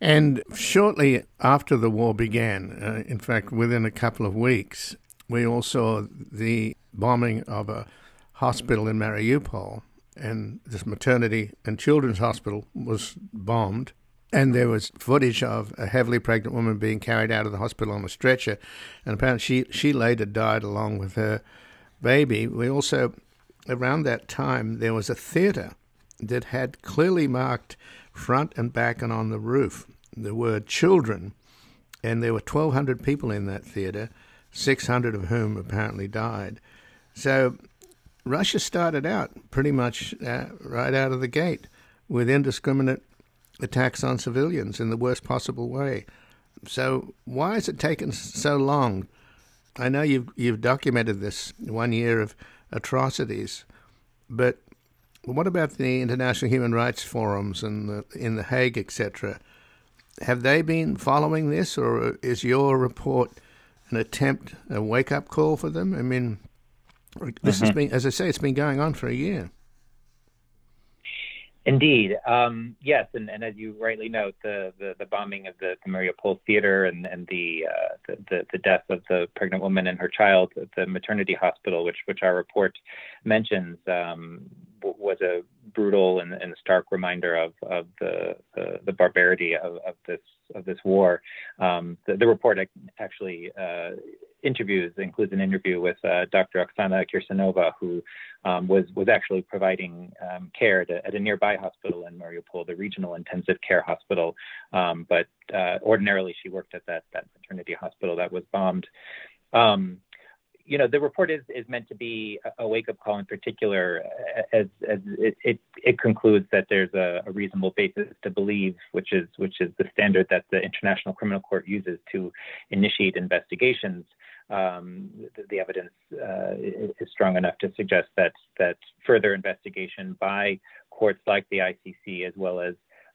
And shortly after the war began, uh, in fact, within a couple of weeks, we all saw the bombing of a hospital in Mariupol, and this maternity and children's hospital was bombed and there was footage of a heavily pregnant woman being carried out of the hospital on a stretcher, and apparently she she later died along with her baby. We also around that time there was a theater that had clearly marked front and back and on the roof the word children, and there were 1,200 people in that theater, 600 of whom apparently died. So Russia started out pretty much uh, right out of the gate with indiscriminate attacks on civilians in the worst possible way. So why has it taken so long? I know you've you've documented this one year of atrocities, but what about the international human rights forums and the, in The Hague, etc.? Have they been following this, or is your report an attempt, a wake up call for them? I mean, this mm-hmm. has been, as I say, it's been going on for a year. Indeed, um, yes, and, and, as you rightly note, the, the, the bombing of the, the Mariupol theater and, and the, uh, the, the, the death of the pregnant woman and her child at the maternity hospital, which which our report mentions, um, was a brutal and, and stark reminder of of the the, the barbarity of, of this of this war. Um, the, the, report actually uh, interviews includes an interview with uh, Dr. Oksana Kirsanova, who um, was was actually providing um, care to, at a nearby hospital in Mariupol, the regional intensive care hospital. Um, but uh, ordinarily, she worked at that that maternity hospital that was bombed. Um, you know, the report is, is meant to be a wake up call in particular, as, as it, it, it concludes that there's a, a, reasonable basis to believe, which is which is the standard that the International Criminal Court uses to initiate investigations. Um, the, the, evidence uh, is strong enough to suggest that that further investigation by courts like the ICC, as well as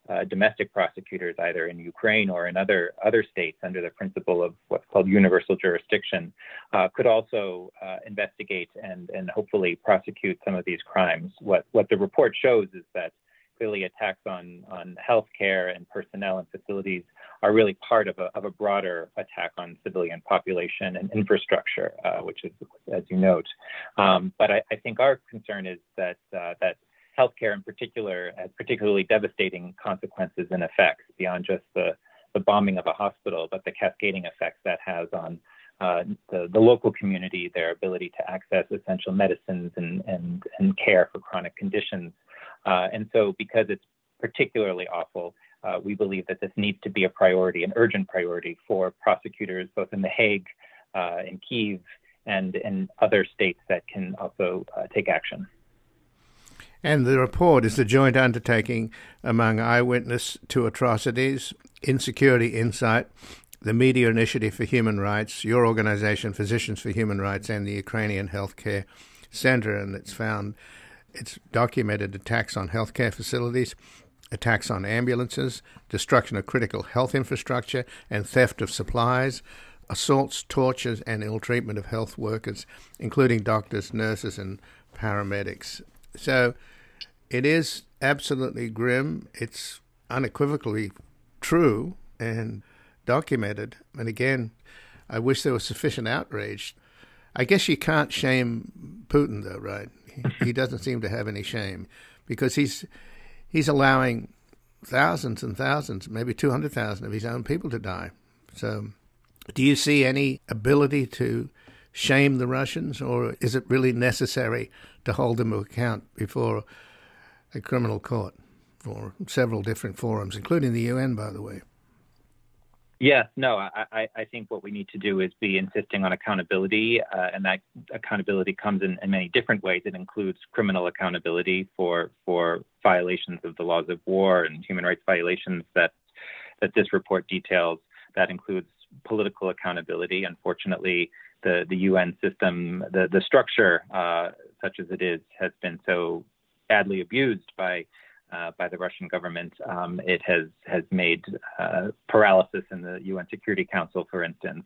uh, domestic prosecutors either in Ukraine or in other other states under the principle of what's called universal jurisdiction uh, could also uh, investigate and and hopefully prosecute some of these crimes. What what the report shows is that clearly attacks on on healthcare and personnel and facilities are really part of a of a broader attack on civilian population and infrastructure, uh, which is as you note. Um, but I, I, think our concern is that uh, that healthcare in particular has particularly devastating consequences and effects beyond just the, the bombing of a hospital, but the cascading effects that has on uh, the, the local community their ability to access essential medicines and, and, and care for chronic conditions. Uh, and so, because it's particularly awful, uh, we believe that this needs to be a priority, an urgent priority for prosecutors both in The Hague, uh, in Kiev, and in other states that can also uh, take action. And the report is the joint undertaking among Eyewitness to Atrocities, Insecurity Insight, the Media Initiative for Human Rights, your organization, Physicians for Human Rights, and the Ukrainian Healthcare Center. And it's found, it's documented attacks on healthcare facilities, attacks on ambulances, destruction of critical health infrastructure, and theft of supplies, assaults, tortures, and ill treatment of health workers, including doctors, nurses, and paramedics. So it is absolutely grim. It's unequivocally true and documented. And again, I wish there was sufficient outrage. I guess you can't shame Putin, though, right? he doesn't seem to have any shame because he's he's allowing thousands and thousands, maybe 200,000 of his own people to die. So, do you see any ability to shame the Russians, or is it really necessary to hold them to account before a criminal court or several different forums, including the UN, by the way? Yes, no, I, I think what we need to do is be insisting on accountability, uh, and that accountability comes in, in, many different ways. It includes criminal accountability for for violations of the laws of war and human rights violations that that this report details. That includes political accountability. Unfortunately, the the UN system, the the structure, uh, such as it is, has been so badly abused by uh, by the Russian government. Um, it has has made uh, paralysis in the UN Security Council, for instance.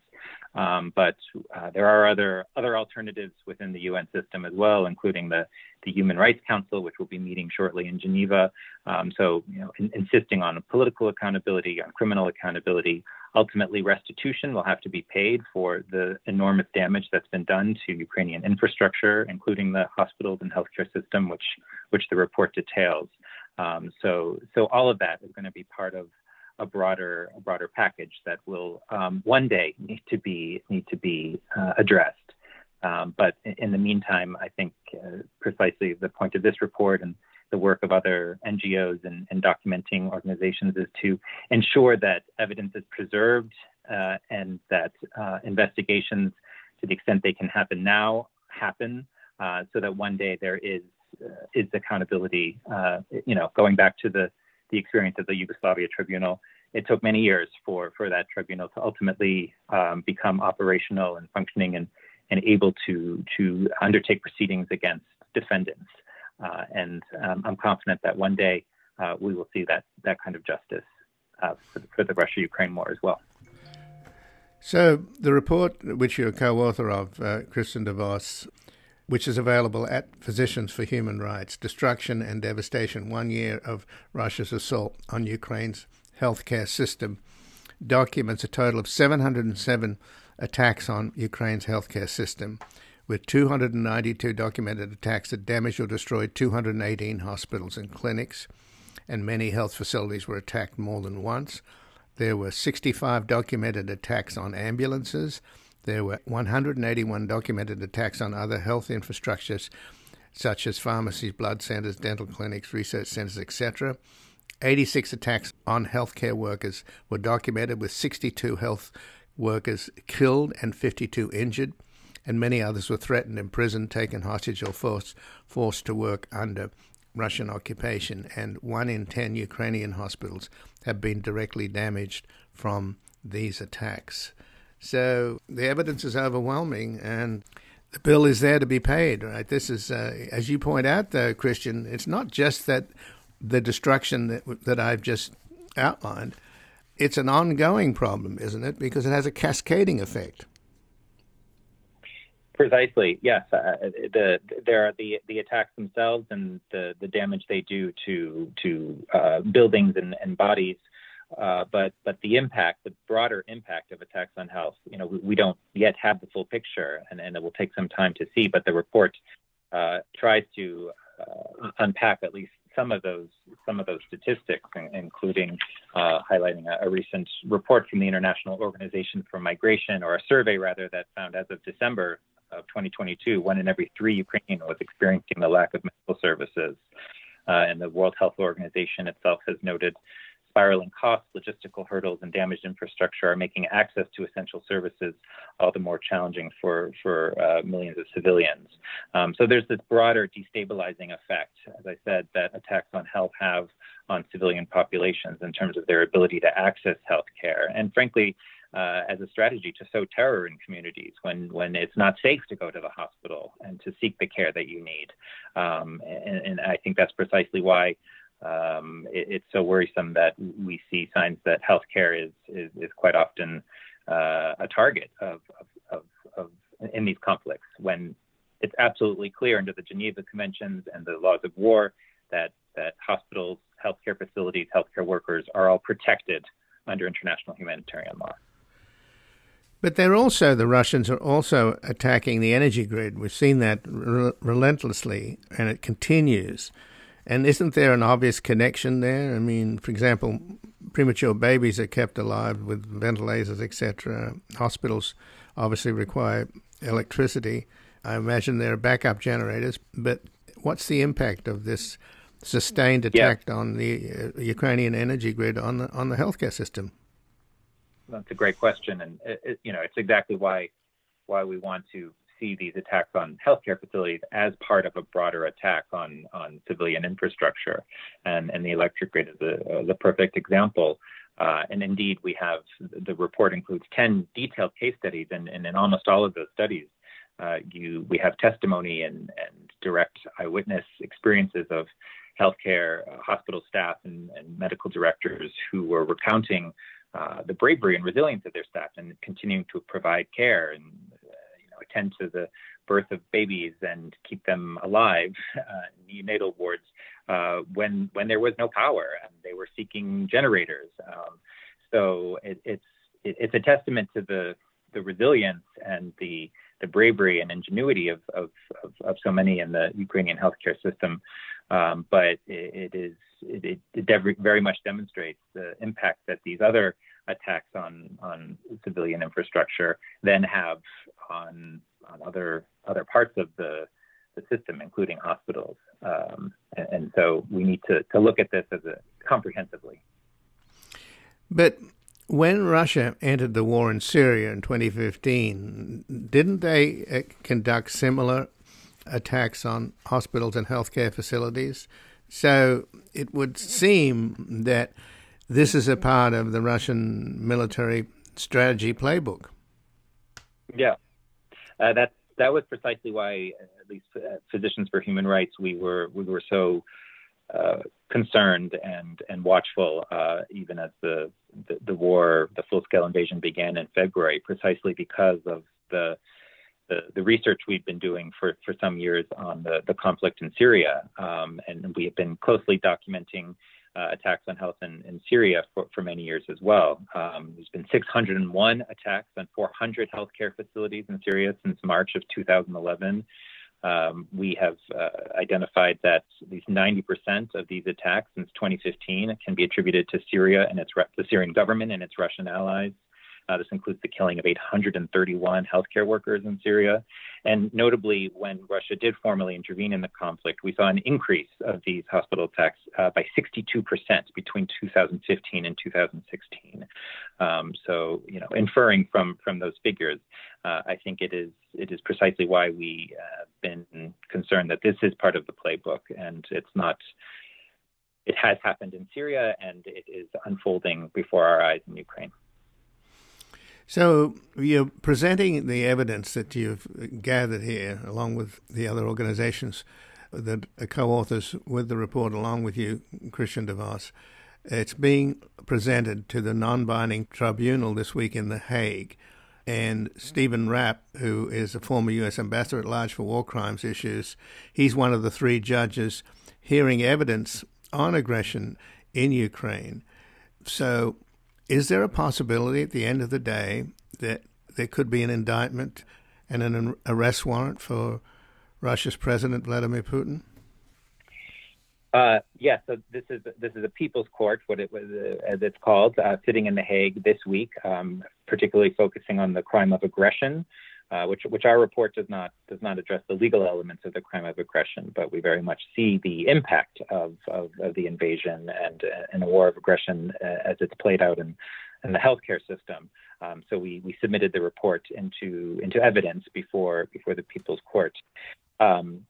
Um, but uh, there are other other alternatives within the UN system as well, including the the Human Rights Council, which will be meeting shortly in Geneva. Um, so, you know, in, insisting on political accountability, on criminal accountability. Ultimately, restitution will have to be paid for the enormous damage that's been done to Ukrainian infrastructure, including the hospitals and healthcare system, which which the report details. Um, so, so all of that is going to be part of a broader, a broader package that will um, one day need to be need to be uh, addressed. Um, but in the meantime, I think uh, precisely the point of this report and the work of other NGOs and, and documenting organizations is to ensure that evidence is preserved uh, and that uh, investigations, to the extent they can happen now, happen, uh, so that one day there is is accountability. Uh, you know, going back to the the experience of the Yugoslavia Tribunal, it took many years for for that tribunal to ultimately um, become operational and functioning and and able to to undertake proceedings against defendants. Uh, and um, I'm confident that one day uh, we will see that that kind of justice uh, for, for, the Russia-Ukraine war as well. So the report, which you're co-author of, uh, Christian DeVos, which is available at Physicians for Human Rights Destruction and Devastation One Year of Russia's Assault on Ukraine's Healthcare System, documents a total of 707 attacks on Ukraine's healthcare system, with 292 documented attacks that damaged or destroyed 218 hospitals and clinics, and many health facilities were attacked more than once. There were 65 documented attacks on ambulances there were 181 documented attacks on other health infrastructures, such as pharmacies, blood centers, dental clinics, research centers, etc. 86 attacks on healthcare workers were documented, with 62 health workers killed and 52 injured, and many others were threatened, imprisoned, taken hostage, or forced, forced to work under Russian occupation. And one in 10 Ukrainian hospitals have been directly damaged from these attacks. So the evidence is overwhelming, and the bill is there to be paid. Right? This is, uh, as you point out, though, Christian. It's not just that the destruction that that I've just outlined. It's an ongoing problem, isn't it? Because it has a cascading effect. Precisely, yes. Uh, the there are the the attacks themselves and the the damage they do to to uh, buildings and, and bodies uh, but but the impact, the broader impact of attacks on health, you know, we, we, don't yet have the full picture, and, and it will take some time to see. But the report uh, tries to uh, unpack at least some of those some of those statistics, including uh, highlighting a, a, recent report from the International Organization for Migration, or a survey rather, that found as of December of 2022, one in every three Ukrainian was experiencing the lack of medical services. Uh, and the World Health Organization itself has noted spiraling costs, logistical hurdles, and damaged infrastructure are making access to essential services all the more challenging for, for uh, millions of civilians. Um, so there's this broader destabilizing effect, as I said, that attacks on health have on civilian populations in terms of their ability to access health care. And frankly, uh, as a strategy to sow terror in communities when, when it's not safe to go to the hospital and to seek the care that you need. Um, and, and, I think that's precisely why um, it, it's so worrisome that we see signs that healthcare is, is, is quite often uh, a target of, of, of, of, in these conflicts when it's absolutely clear under the Geneva Conventions and the laws of war that, that hospitals, healthcare facilities, healthcare workers are all protected under international humanitarian law. But they're also, the Russians are also attacking the energy grid. We've seen that re- relentlessly, and it continues. And isn't there an obvious connection there? I mean, for example, premature babies are kept alive with ventilators, etc. Hospitals obviously require electricity. I imagine there are backup generators, but what's the impact of this sustained attack yeah. on the uh, Ukrainian energy grid on the on the healthcare system? That's a great question, and it, it, you know it's exactly why why we want to see these attacks on healthcare facilities as part of a broader attack on, on civilian infrastructure. And, and the electric grid is the, perfect example. Uh, and indeed, we have the report includes 10 detailed case studies, and, and in almost all of those studies, uh, you we have testimony and, and direct eyewitness experiences of healthcare uh, hospital staff and, and, medical directors who were recounting uh, the bravery and resilience of their staff and continuing to provide care and attend to the birth of babies and keep them alive, uh, neonatal wards, uh, when when there was no power and they were seeking generators. Um, so it, it's it, it's a testament to the the resilience and the the bravery and ingenuity of of, of, of so many in the Ukrainian healthcare system. Um, but it, it is it, it, very much demonstrates the impact that these other attacks on on civilian infrastructure then have on on other other parts of the the system, including hospitals. Um, and, and, so we need to, to look at this as a comprehensively. But when Russia entered the war in Syria in 2015, didn't they uh, conduct similar attacks on hospitals and healthcare facilities? So it would seem that this is a part of the Russian military strategy playbook. Yeah, uh, that that was precisely why, at least uh, Physicians for Human Rights, we were we were so uh, concerned and and watchful, uh, even as the, the, the war, the full scale invasion began in February, precisely because of the the, the research we've been doing for, for some years on the, the conflict in Syria. Um, and we have been closely documenting uh, attacks on health in, in Syria for, for many years as well. Um, there's been 601 attacks on 400 healthcare facilities in Syria since March of 2011. Um, we have uh, identified that at least 90% of these attacks since 2015 can be attributed to Syria and its the Syrian government and its Russian allies. Uh, this includes the killing of 831 healthcare workers in Syria. And notably, when Russia did formally intervene in the conflict, we saw an increase of these hospital attacks uh, by 62% between 2015 and 2016. Um, so, you know, inferring from from those figures, uh, I think it is it is precisely why we have been concerned that this is part of the playbook and it's not it has happened in Syria and it is unfolding before our eyes in Ukraine. So you're presenting the evidence that you've gathered here, along with the other organizations that are co-authors with the report, along with you, Christian DeVos. It's being presented to the non-binding tribunal this week in The Hague. And Stephen Rapp, who is a former U.S. ambassador at large for war crimes issues, he's one of the three judges hearing evidence on aggression in Ukraine. So is there a possibility at the end of the day that there could be an indictment and an arrest warrant for Russia's President Vladimir Putin? Uh, yes, so this is this is a people's court, what it was uh, as it's called, uh, sitting in The Hague this week, um, particularly focusing on the crime of aggression, uh, which which our report does not does not address the legal elements of the crime of aggression, but we very much see the impact of of, of the invasion and and the war of aggression uh, as it's played out in in the healthcare system. Um, so we we submitted the report into into evidence before before the People's Court. Um,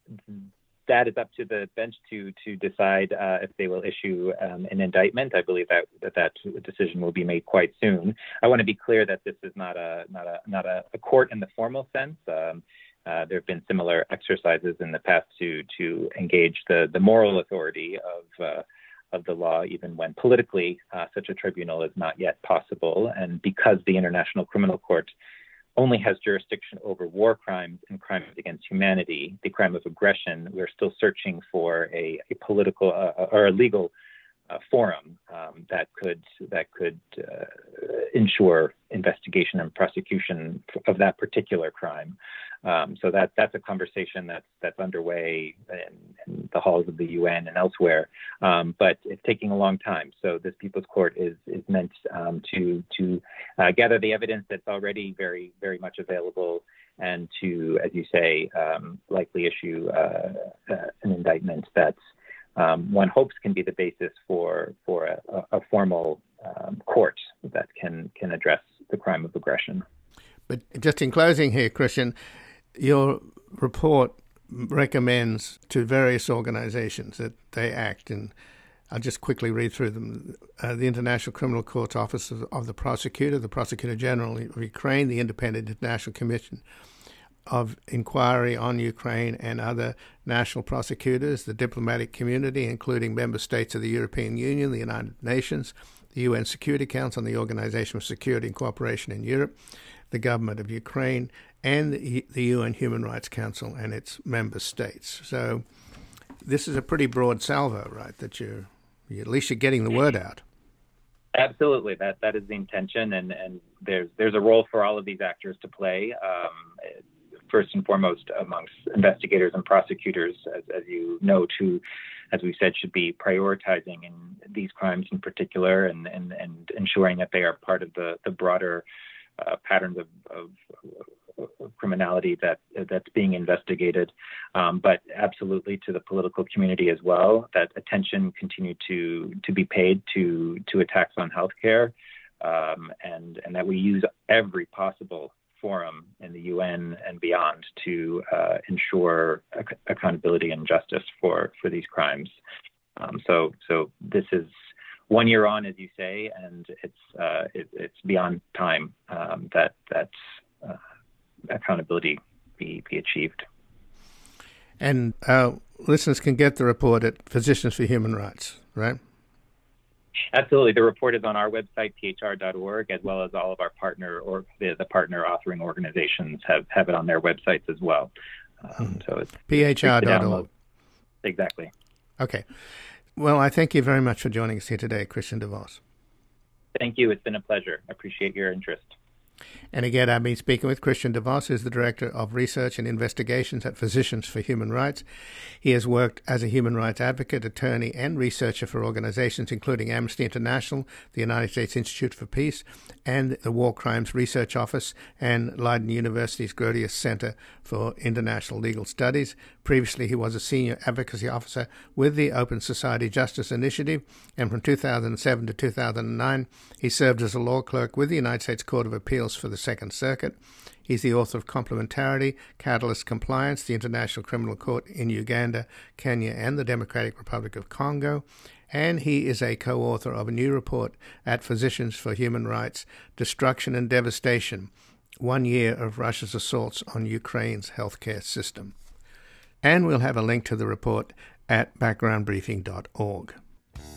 that is up to the bench to to decide uh, if they will issue um, an indictment. I believe that, that that decision will be made quite soon. I want to be clear that this is not a not a not a, a court in the formal sense. Um, uh, there have been similar exercises in the past to to engage the the moral authority of uh, of the law, even when politically uh, such a tribunal is not yet possible. And because the International Criminal Court only has jurisdiction over war crimes and crimes against humanity, the crime of aggression, we're still searching for a, a political uh, or a legal forum um, that could that could uh, ensure investigation and prosecution of that particular crime. Um, so that that's a conversation that's that's underway in, in the halls of the UN and elsewhere, um, but it's taking a long time. So this People's Court is is meant um, to to uh, gather the evidence that's already very very much available and to, as you say, um, likely issue uh, uh, an indictment that's um, one hopes can be the basis for for a, a formal um, court that can can address the crime of aggression. But just in closing here, Christian, your report recommends to various organizations that they act and. I'll just quickly read through them. Uh, the International Criminal Court Office of, of the Prosecutor, the Prosecutor General of Ukraine, the Independent International Commission of inquiry on Ukraine and other national prosecutors, the diplomatic community, including member states of the European Union, the United Nations, the UN Security Council, and the Organization for Security and Cooperation in Europe, the government of Ukraine, and the, UN Human Rights Council and its member states. So this is a pretty broad salvo, right? That you're, at least you're getting the word out. Absolutely, that that is the intention, and and there's there's a role for all of these actors to play. Um, first and foremost amongst investigators and prosecutors, as, as you know, to, as we said, should be prioritizing in these crimes in particular and, and, and ensuring that they are part of the, the broader uh, patterns of, of, of, criminality that that's being investigated, um, but absolutely to the political community as well. That attention continue to to be paid to to attacks on healthcare, um, and and that we use every possible forum in the UN and beyond to uh, ensure ac- accountability and justice for, for these crimes. Um, so, so this is one year on, as you say, and it's uh, it, it's beyond time um, that that uh, accountability be be achieved. And uh, listeners can get the report at Physicians for Human Rights, right? Absolutely. The report is on our website, phr.org, as well as all of our partner or the, the partner authoring organizations have, have it on their websites as well. Um, hmm. so it's phr.org. Exactly. Okay. Well, I thank you very much for joining us here today, Christian DeVos. Thank you. It's been a pleasure. I appreciate your interest. And again, I've been speaking with Christian DeVos, who's the Director of Research and Investigations at Physicians for Human Rights. He has worked as a human rights advocate, attorney, and researcher for organizations including Amnesty International, the United States Institute for Peace, and the War Crimes Research Office, and Leiden University's Grotius Center for International Legal Studies. Previously, he was a senior advocacy officer with the Open Society Justice Initiative, and from 2007 to 2009, he served as a law clerk with the United States Court of Appeals For the Second Circuit. He's the author of Complementarity, Catalysis Compliance, the International Criminal Court in Uganda, Kenya, and the Democratic Republic of Congo. And he is a co author of a new report at Physicians for Human Rights Destruction and Devastation One Year of Russia's Assaults on Ukraine's Healthcare System. And we'll have a link to the report at backgroundbriefing.org.